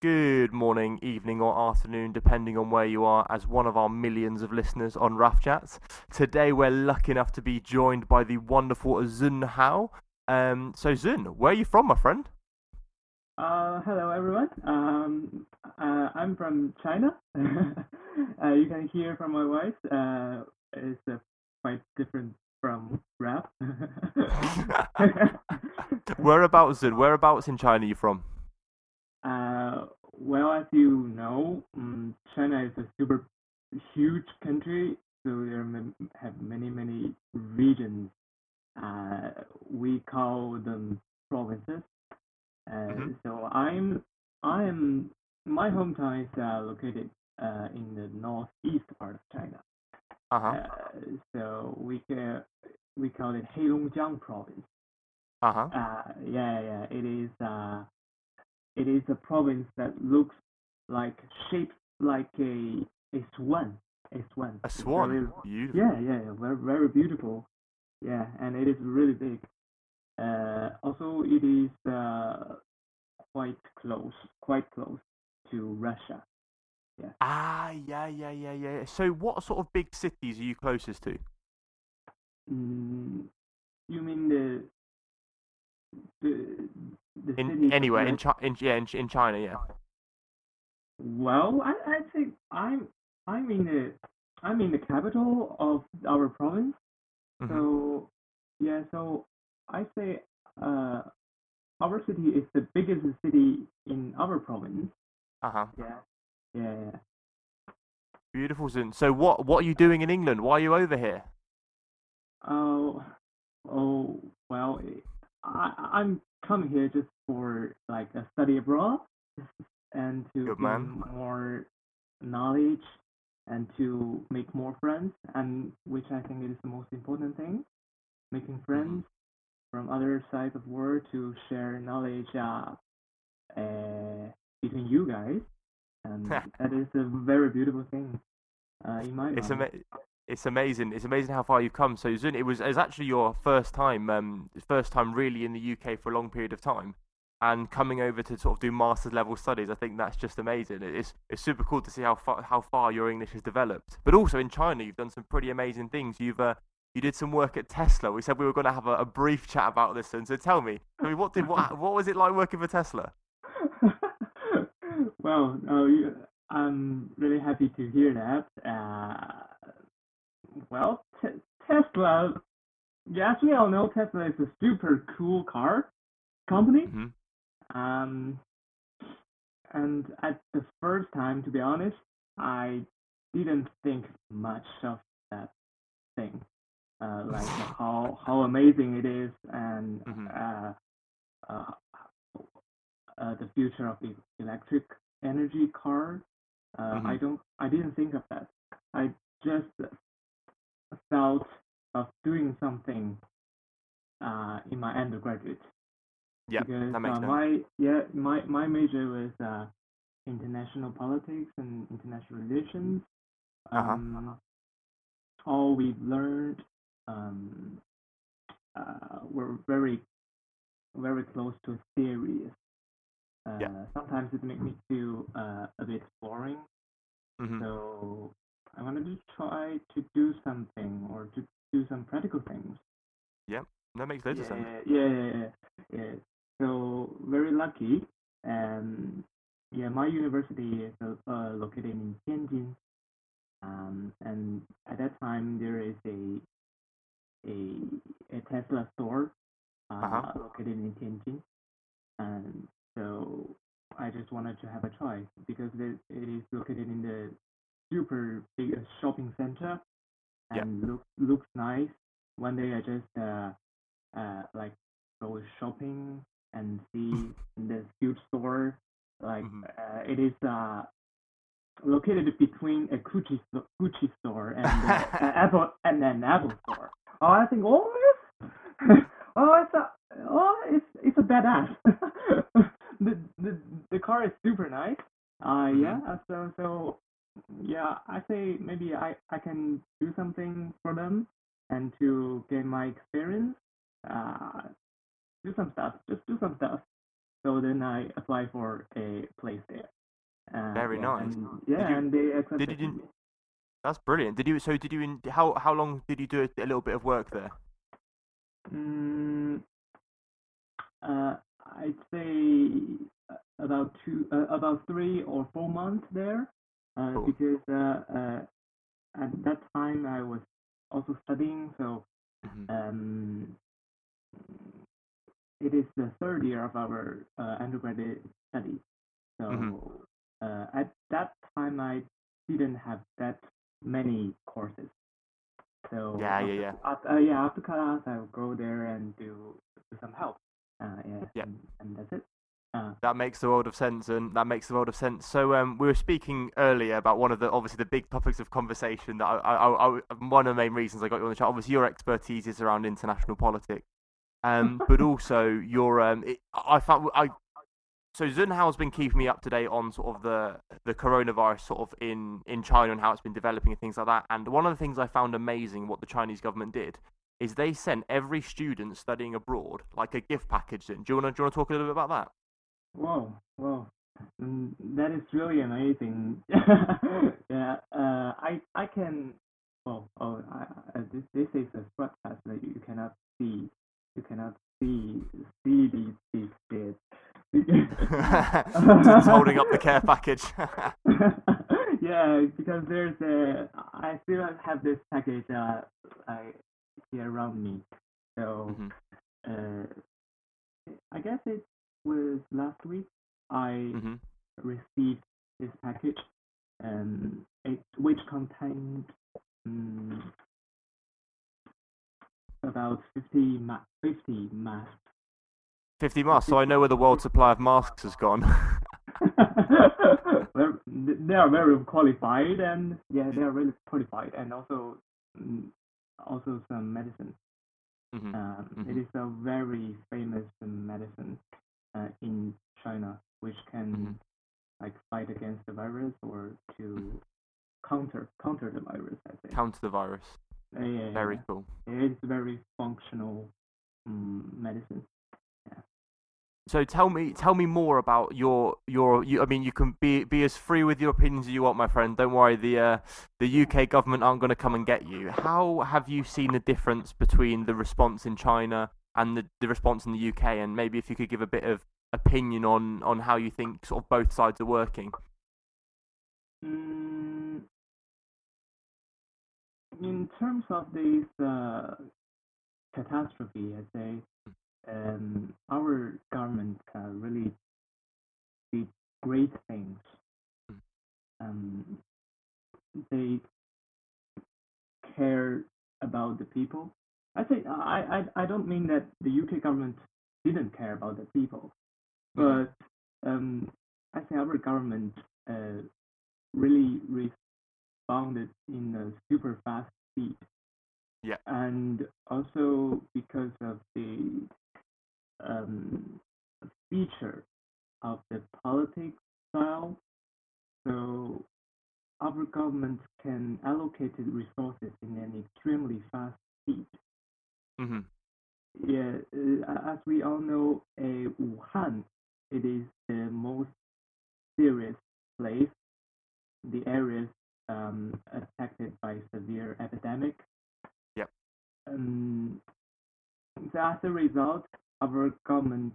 good morning, evening, or afternoon, depending on where you are, as one of our millions of listeners on RAF Chats. Today, we're lucky enough to be joined by the wonderful Zun Hao. Um, so, Zun, where are you from, my friend? Uh, hello, everyone. Um, uh, I'm from China. uh, you can hear from my voice. Uh, it's uh, quite different from rap. whereabouts, Zun? Whereabouts in China are you from? Uh, well, as you know, um, China is a super huge country, so there have many, many regions. Uh, we call them provinces. Uh, mm-hmm. So I'm, I'm, my hometown is uh, located uh, in the northeast part of China. Uh-huh. Uh, so we can, we call it Heilongjiang province. Uh-huh. Uh, yeah, yeah, it is. It is a province that looks like shaped like a a swan. A swan. A swan. Very, beautiful. Yeah, yeah, very very beautiful. Yeah, and it is really big. Uh, also, it is uh, quite close, quite close to Russia. Yeah. Ah, yeah, yeah, yeah, yeah. So, what sort of big cities are you closest to? Mm, you mean the the in anywhere in, Chi- in yeah in, in China, yeah. Well, I I think I'm I'm in the I'm in the capital of our province. Mm-hmm. So yeah, so I say uh our city is the biggest city in our province. Uh huh. Yeah. Yeah. yeah. Beautiful, Zun. So what what are you doing in England? Why are you over here? Oh, oh, well, I I'm come here just for like a study abroad and to Good gain more knowledge and to make more friends and which I think is the most important thing making mm-hmm. friends mm-hmm. from other sides of the world to share knowledge uh, uh, between you guys and that is a very beautiful thing uh, in my it's mind. Ama- it's amazing. It's amazing how far you've come. So Zun, it was it was actually your first time, um, first time really in the UK for a long period of time, and coming over to sort of do master's level studies. I think that's just amazing. It's it's super cool to see how far how far your English has developed. But also in China, you've done some pretty amazing things. You've uh, you did some work at Tesla. We said we were going to have a, a brief chat about this, and so tell me, I mean, what did what what was it like working for Tesla? well, uh, I'm really happy to hear that. Uh, well, t- Tesla, as we all know, Tesla is a super cool car company. Mm-hmm. Um, and at the first time, to be honest, I didn't think much of that thing, uh, like how how amazing it is and mm-hmm. uh, uh, uh, the future of the electric energy car. Uh, mm-hmm. I don't, I didn't think of that. I just thought of doing something uh, in my undergraduate. Yeah, because that makes uh, my yeah my my major was uh, international politics and international relations. Uh-huh. Um, all we learned um, uh, were very very close to theories. Uh, yeah. Sometimes it made me feel uh, a bit boring. Mm-hmm. So I wanted to try to do something or to do some practical things. Yeah, that makes yeah, sense. Yeah, yeah, yeah, yeah. So very lucky. And yeah, my university is uh, located in Tianjin. Um, and at that time there is a a a Tesla store uh, uh-huh. located in Tianjin. And so I just wanted to have a try because it is located in the super big shopping center and yeah. look, looks nice. One day I just uh, uh, like go shopping and see this huge store. Like mm-hmm. uh, it is uh, located between a Gucci Gucci store and uh, Apple and an Apple store. Oh, I think oh yes, oh it's a oh it's it's a badass. the the the car is super nice. Uh mm-hmm. yeah. So so yeah, I say maybe I, I can do something for them and to gain my experience, uh, do some stuff, just do some stuff. so then I apply for a place there. Uh, Very yeah, nice. And, yeah, you- and they accepted you- me. That's brilliant. Did you? So did you? In, how how long did you do a, a little bit of work there? Mm, uh, I'd say uh, about two, uh, about three or four months there, uh, because uh, uh, at that time I was also studying, so Mhm. um, it is the third year of our uh, undergraduate study. So Mhm. uh, at that time I didn't have that many courses. So Yeah, after, yeah, yeah. After, uh, yeah, after class I will go there and do, do some help. Uh, yeah, Yep. and, and that's it. Uh, That makes the world of sense, and that makes the world of sense. So, um, we were speaking earlier about one of the obviously the big topics of conversation. That I, I, I, one of the main reasons I got you on the chat. Obviously, your expertise is around international politics, um, but also your um, it, I found I. So Zunhao's been keeping me up to date on sort of the the coronavirus sort of in in China and how it's been developing and things like that. And one of the things I found amazing what the Chinese government did is they sent every student studying abroad like a gift package. In. Do you want to do you want to talk a little bit about that? Whoa, whoa. Mm, that is really amazing. yeah, uh, I I can. Well, oh, I, I, this this is a broadcast that you cannot see. You cannot see see these these bits. Just holding up the care package. yeah, because there's a. I still have this package uh, I here around me. So Mhm. uh, I guess it was last week. I Mhm. received this package, um, it, which contained um, about 50, ma- 50 masks. 50 masks, so I know where the world supply of masks has gone. They're- very qualified, and yeah, they are really qualified, and also mm, also some medicine. Mhm. Um, It Mhm. is a very famous medicine in China, which can Mhm. like fight against the virus or to counter counter the virus. I think. Counter the virus. Uh, yeah, Very yeah. cool. It's very functional um, medicine. So tell me, tell me more about your your. You, I mean, you can be be as free with your opinions as you want, my friend. Don't worry. The uh, the UK government aren't going to come and get you. How have you seen the difference between the response in China and the, the response in the UK? And maybe if you could give a bit of opinion on on how you think sort of both sides are working. Mm, in terms of this uh, catastrophe, I'd say um, our government uh, really did great things. Um, they care about the people. I say I, I I don't mean that the UK government didn't care about the people. But um, I think our government uh, really responded in a super fast speed. Yeah. And also because of the um, feature of the politics style, so our government can allocate resources in an extremely fast speed. hmm Yeah, uh, as we all know, uh, Wuhan, it is the most serious place, the areas um, affected by severe epidemic. Yep. Um, so as a result, our government,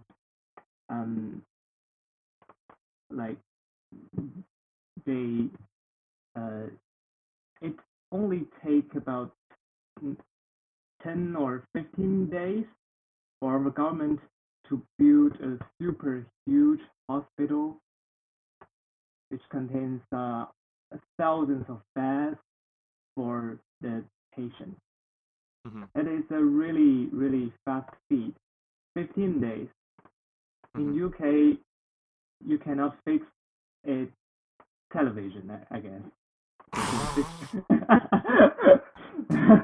um, like they, uh, it only take about 10 or 15 days for our government to build a super huge hospital which contains uh, thousands of beds for the patients. hmm It is a really, really fast speed. 15 days. In Mhm. UK, you cannot fix a television, I guess.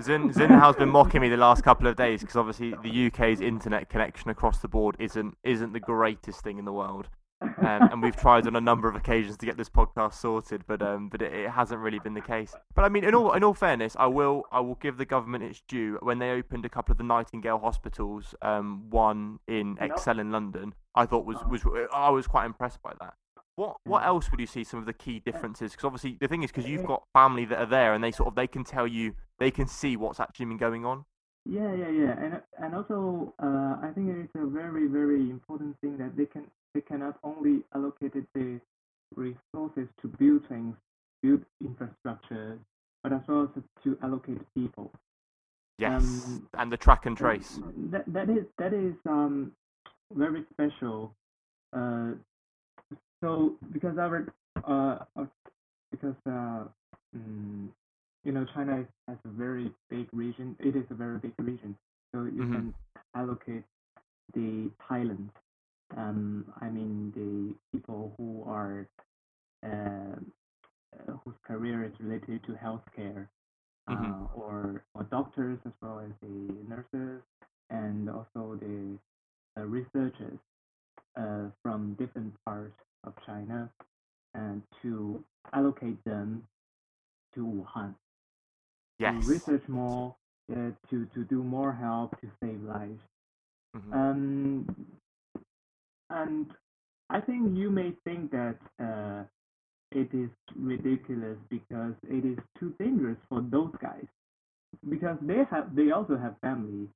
Zin Zinhao's been mocking me the last couple of days because obviously the UK's internet connection across the board isn't isn't the greatest thing in the world. um, and we've tried on a number of occasions to get this podcast sorted, but um, but it, it, hasn't really been the case. But I mean, in all in all fairness, I will I will give the government its due when they opened a couple of the Nightingale hospitals, um, one in ExCeL in London. I thought was was I was quite impressed by that. What what else would you see some of the key differences? Because obviously the thing is because you've got family that are there and they sort of they can tell you they can see what's actually been going on. Yeah, yeah, yeah, and and also uh, I think it is a very very important thing that they can they cannot only allocate the resources to build things, build infrastructure, but as well as to allocate people. Yes, um, and the track and trace. That that is that is um very special. Uh, so because our uh because uh um, you know, China has a very big region. It is a very big region, so you mm-hmm. can allocate the talent. Um, I mean, the people who are uh, whose career is related to healthcare, uh, mm-hmm. or or doctors as well as the nurses, and also the uh, researchers uh, from different parts of China, and to allocate them to Wuhan yes. to research more, uh, to to do more help to save lives. Mm-hmm. Um, and I think you may think that uh, it is ridiculous because it is too dangerous for those guys because they have they also have family.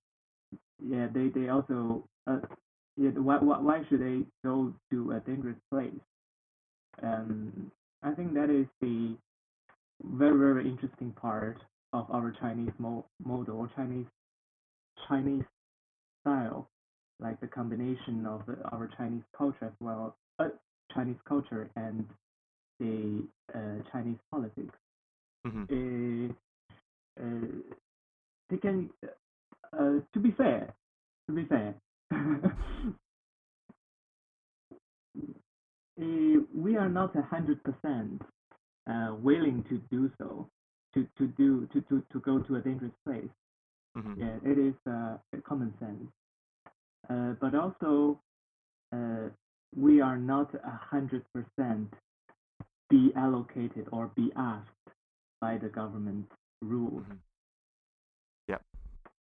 Yeah, they they also uh, yeah. Why, why why should they go to a dangerous place? Um, I think that is the very very interesting part of our Chinese mo- model or Chinese Chinese style, like the combination of our Chinese culture as well, uh, Chinese culture and the uh, Chinese politics. Mm-hmm. Uh, uh, they can, uh, to be fair, to be fair, we are not a hundred percent willing to do so to to do to to to go to a dangerous place. Mm-hmm. Yeah, it is uh, common sense. Uh, but also, uh, we are not a hundred percent be allocated or be asked by the government rules. Mm-hmm. Yeah.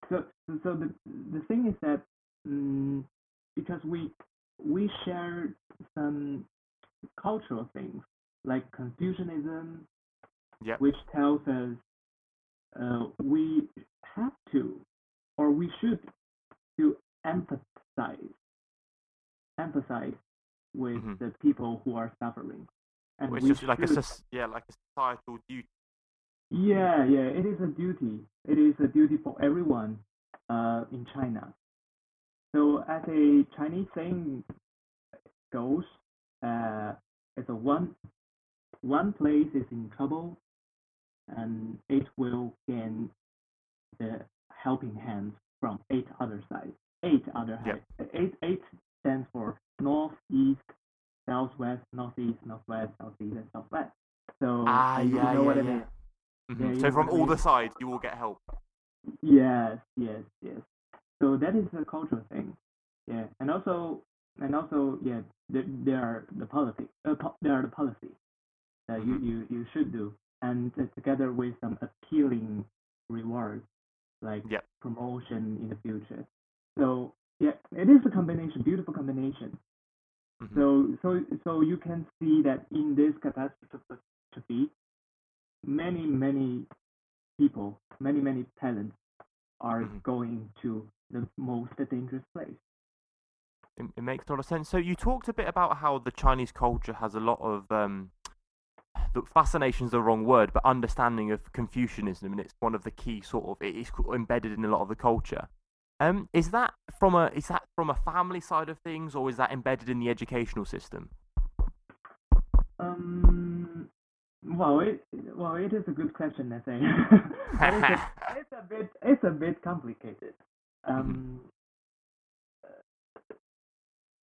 So so the the thing is that because we we share some cultural things like Confucianism, yep. which tells us uh, we have to or we should to empathize empathize with mm-hmm. the people who are suffering. And Which is like should, a yeah, like a societal duty. Yeah, yeah, it is a duty. It is a duty for everyone uh, in China. So as a Chinese saying goes, uh, it's a one one place is in trouble, and it will gain the helping hands from eight other sides. Eight other yep. eight eight stands for north, east, southwest, northeast, northwest, southeast, and southwest. So ah, you yeah, know yeah, what yeah. I mean. Mm-hmm. Yeah, so from all the sides, you will get help. Yes, yes, yes. So that is a cultural thing. Yeah, and also, and also, yeah, there, there are the politics. Uh, po- there are the policies that mm-hmm. you, you you should do and together with some appealing rewards like promotion in the future. So yeah, it is a combination, beautiful combination. Mm-hmm. So so so you can see that in this catastrophe, many many people, many many talents are mm-hmm. going to the most dangerous place. It, it, makes a lot of sense. So you talked a bit about how the Chinese culture has a lot of um, fascination is the wrong word, but understanding of Confucianism, and it's one of the key sort of it is embedded in a lot of the culture. Um, is that from a is that from a family side of things, or is that embedded in the educational system? Um, well, it well, it is a good question, I think. it's, a, it's a bit it's a bit complicated. Um, mm-hmm.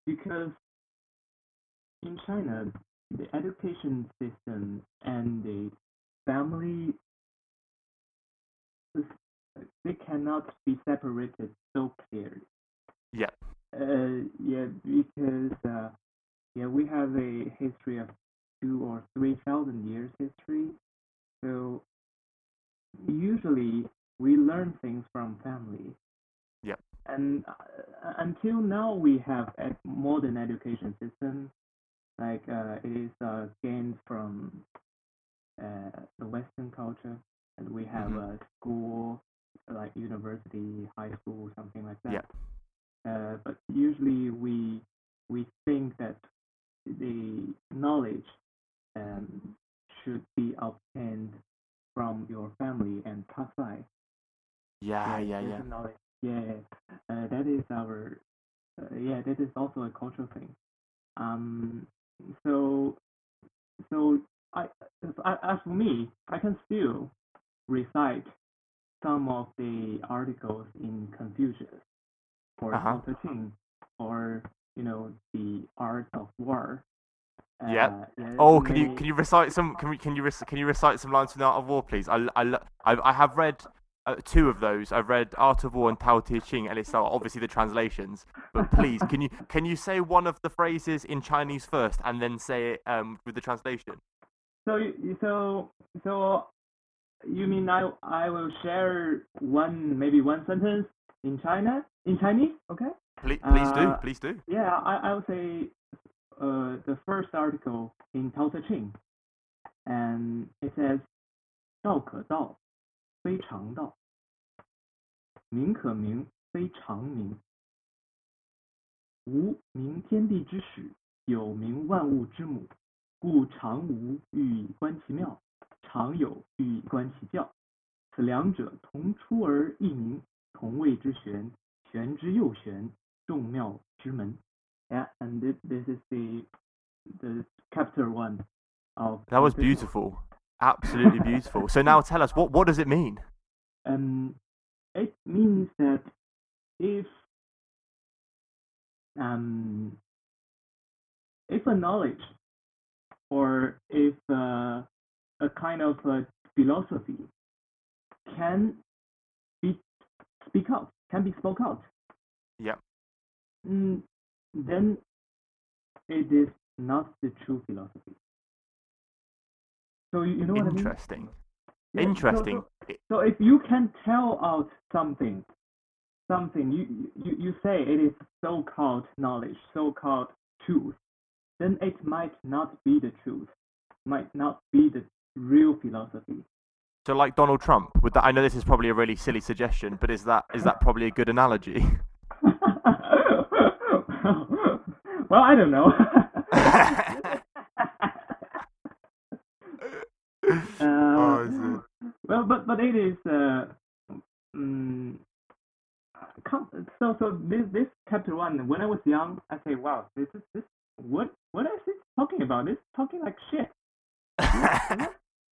because in China, the education system and the family they cannot be separated so clearly. Yeah. Uh, yeah, because uh, yeah, we have a history of two or three thousand years history. So usually we learn things from family. Yep. And uh, until now, we have a modern education system, like uh, it is uh, gained from uh, the Western culture, and we have Mhm. a school like university, high school, something like that. Yep. Uh, but usually we we think that the knowledge um, should be obtained from your family and by. Yeah, yeah, there's yeah. knowledge. Yeah, uh, that is our. Uh, yeah, that is also a cultural thing. Um, so, so I, as, as for me, I can still recite some of the articles in Confucius or Uh-huh. Tao Te Ching or you know the art of war. Uh, yeah, Oh, can you can you recite some can we, can you rec- can you recite some lines from the Art of War, please? I I I, I have read uh, two of those. I've read Art of War and Tao Te Ching, and it's uh, obviously the translations. But please, can you can you say one of the phrases in Chinese first, and then say it um with the translation? So you- so so you mean I I will share one maybe one sentence in China in Chinese? Okay. Please, please do, Uh, please do. Yeah, I I would say uh the first article in Tao Te Ching, and it says 道可道， 非常道，名可名，非常名。无名天地之始，有名万物之母，故常无欲以观其妙，常有欲以观其教。此两者同出而异名，同谓之玄，玄之又玄，众妙之门。Yeah, and this is the the chapter one of. That was beautiful. Absolutely beautiful. So now tell us what what does it mean? Um, it means that if um if a knowledge or if uh, a kind of a philosophy can be speak out can be spoke out Yeah. mm, then it is not the true philosophy so you, you know what I mean? Interesting. So- Interesting. so- so if you can tell out something, something you you, you say it is so-called knowledge, so-called truth, then it might not be the truth, might not be the real philosophy. So like Donald Trump, would that? I know this is probably a really silly suggestion, but is that is that probably a good analogy? well, I don't know. but but it is uh, um, so so this this chapter one. When I was young, I say, wow, this is this what what is this talking about? This talking like shit.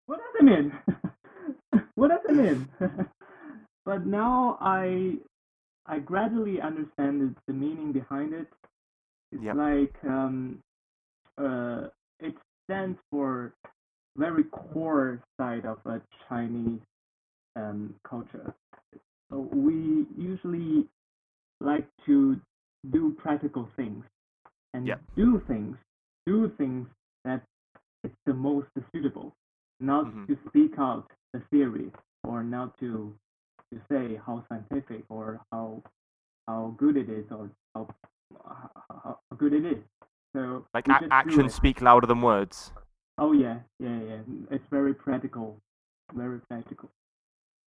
What does it mean? what does it mean? but now I I gradually understand the, the meaning behind it. It's Yep. like um, uh, it stands for very core side of a Chinese um, culture. So we usually like to do practical things and Yep. do things, do things that it's the most suitable, not Mhm. to speak out the theory or not to to say how scientific or how how good it is or how how, how good it is. So like a- actions speak louder than words. Oh yeah, yeah, yeah. It's very practical, very practical.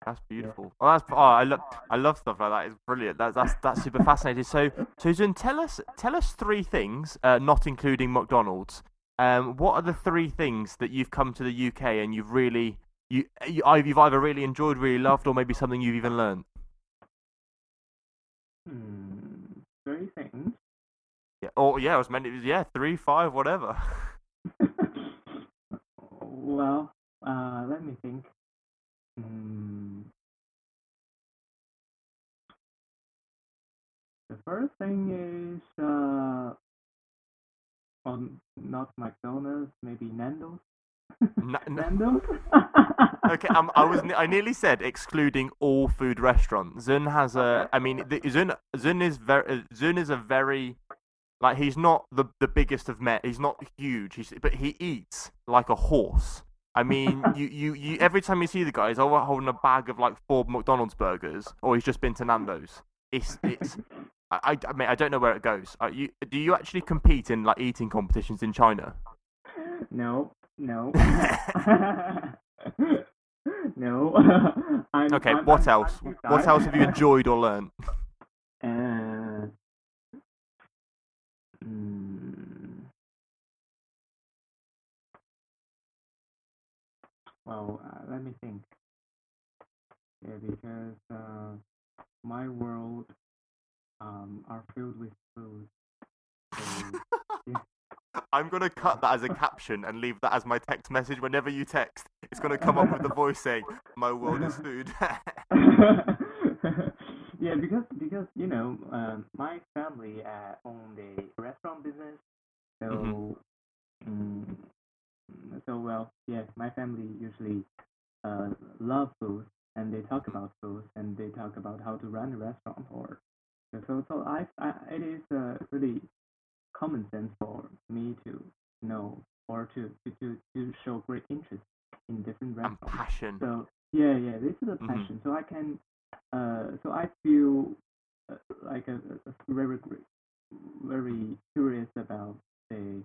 That's beautiful. Oh, that's oh, I love I love stuff like that. It's brilliant. That's that's that's super fascinating. So, Zun, tell us tell us three things, uh, not including McDonald's. Um, what are the three things that you've come to the UK and you've really you, you you've either really enjoyed, really loved, or maybe something you've even learned? Hmm, three things. Yeah. Or yeah, it was meant. It was, yeah, three, five, whatever. well, uh, let me think. Hmm. The first thing is uh, well, not McDonald's, maybe Nando's. N- n- Nando's. okay, um, I was I nearly said excluding all food restaurants. Zun has a. I mean, the, Zun Zun is very Zun is a very Like he's not the the biggest of men. He's not huge. He's but he eats like a horse. I mean, you, you, you every time you see the guy, he's always holding a bag of like four McDonald's burgers, or he's just been to Nando's. It's it's. I, I, I mean, I don't know where it goes. Are you, do you actually compete in like eating competitions in China? No, no, no. I'm, Okay, I'm, what I'm, else? What else have you enjoyed or learned? Uh, mm, well, uh, let me think. Yeah, because uh, my world um are filled with food. So, I'm gonna cut that as a caption and leave that as my text message whenever you text. It's gonna come up with the voice saying, "My world is food." yeah, because because you know, um, my family uh, owned a restaurant business, so Mhm. mm, so well, yes, my family usually uh, love food, and they talk about food, and they talk about how to run a restaurant, or so so I, I it is uh, really common sense for me to know or to to to, to show great interest in different and restaurants. passion. So yeah, yeah, this is a Mhm. passion. So I can, uh, so I feel uh, like a, a very, very curious about the,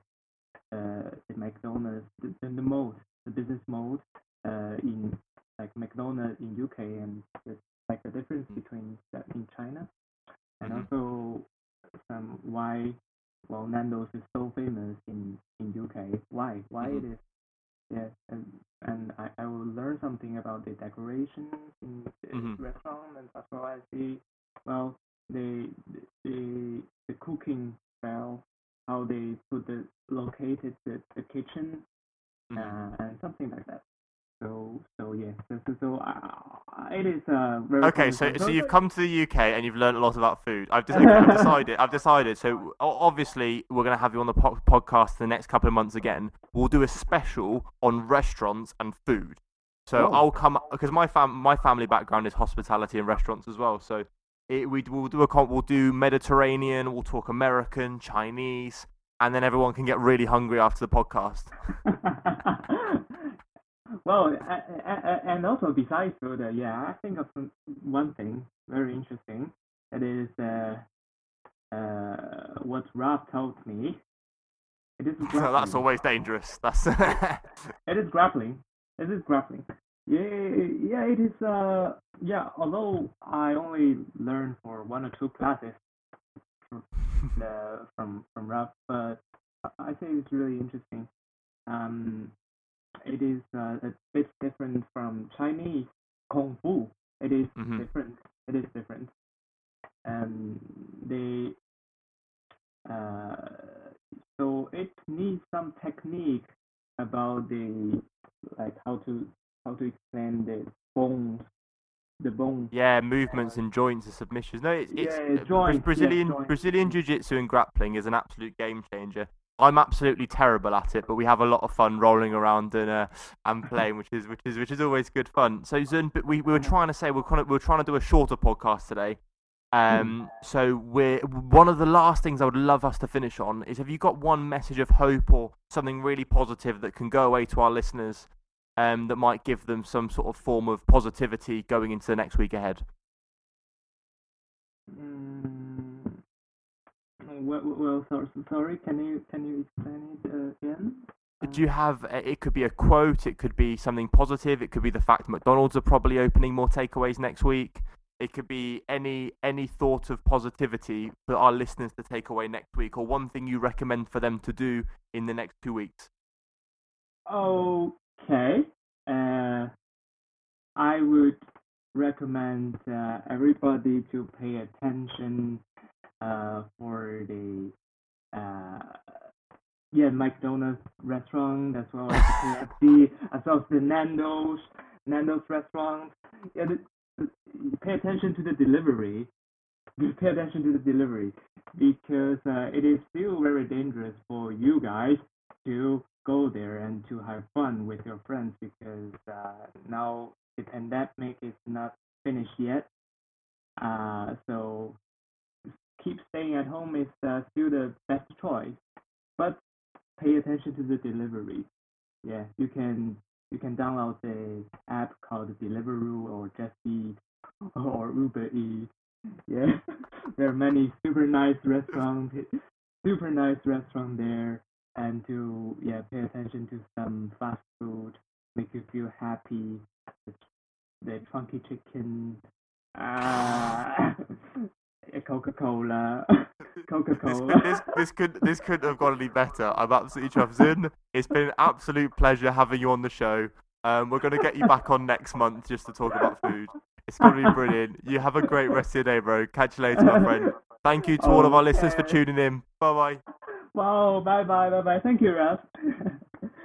uh, the McDonald's, the, the, the mode, the business mode, uh, in like McDonald's in UK and the, like the difference Mhm. between that in China, and Mhm. also some why, well, Nando's is so famous in in UK. Why? Why Mhm. it is Yes, and and I, I will learn something about the decorations in the Mhm. restaurant and as well as the well the the the cooking style, how they put the located the, the kitchen Mhm. uh, and something like that. So so yes, so so, so uh, it is uh very Okay, so so you've come to the UK and you've learned a lot about food. I've, just, I've decided. I've decided. So obviously we're gonna have you on the po- podcast the next couple of months again. We'll do a special on restaurants and food. So Oh. I'll come because my fam my family background is hospitality and restaurants as well. So it, we we'll do a we'll do Mediterranean. We'll talk American, Chinese, and then everyone can get really hungry after the podcast. well, and also besides food, uh, yeah, I think of one thing very interesting. That is uh, uh, what Ralph told me. It is so that's always dangerous. That's It is grappling. It is grappling. Yeah, yeah, it is. Uh, yeah. Although I only learned for one or two classes uh, from from Ralph, but I think it's really interesting. Um, it is uh, a bit different from Chinese kung fu. It is Mhm. different. It is different. Um, they uh, so it needs some technique about the like how to how to explain the bones, the bones. Yeah, movements and joints and submissions. No, it's, it's Yeah, uh, Bra- joints, yeah, Brazilian. Brazilian jiu-jitsu and grappling is an absolute game changer. I'm absolutely terrible at it, but we have a lot of fun rolling around and uh, and playing, which is which is which is always good fun. So Zun, but we, we were trying to say we're kind of, we we're trying to do a shorter podcast today. Um, so we're one of the last things I would love us to finish on is have you got one message of hope or something really positive that can go away to our listeners, um, that might give them some sort of form of positivity going into the next week ahead. Mm, well, well, sorry, sorry. Can you can you explain it uh, again? Do you have? uh, It could be a quote. It could be something positive. It could be the fact McDonald's are probably opening more takeaways next week. It could be any any thought of positivity for our listeners to take away next week, or one thing you recommend for them to do in the next two weeks. Okay. Uh, I would recommend uh, everybody to pay attention uh, for the uh, yeah McDonald's restaurant as well as the KFC as well as the Nando's Nando's restaurant. Yeah, the, the- pay attention to the delivery. Pay attention to the delivery because uh, it is still very dangerous for you guys to go there and to have fun with your friends because uh, now the pandemic is not finished yet. Uh, so keep staying at home is uh, still the best choice, but pay attention to the delivery. Yeah, you can you can download the app called Deliveroo or Just Eat or Uber Eats. Yeah, there are many super nice restaurants, super nice restaurant there, and to yeah pay attention to some fast food, make you feel happy. The, funky chicken, ah, Coca Cola. Coca This, Cola. this, this could this couldn't have gone any better. I'm absolutely chuffed. Zin, it's been an absolute pleasure having you on the show. Um, we're gonna get you back on next month just to talk about food. It's gonna be brilliant. You have a great rest of your day, bro. Catch you later, my friend. Thank you to all of our listeners for tuning in. Bye bye. Wow, bye bye, bye bye. Thank you, Ralph.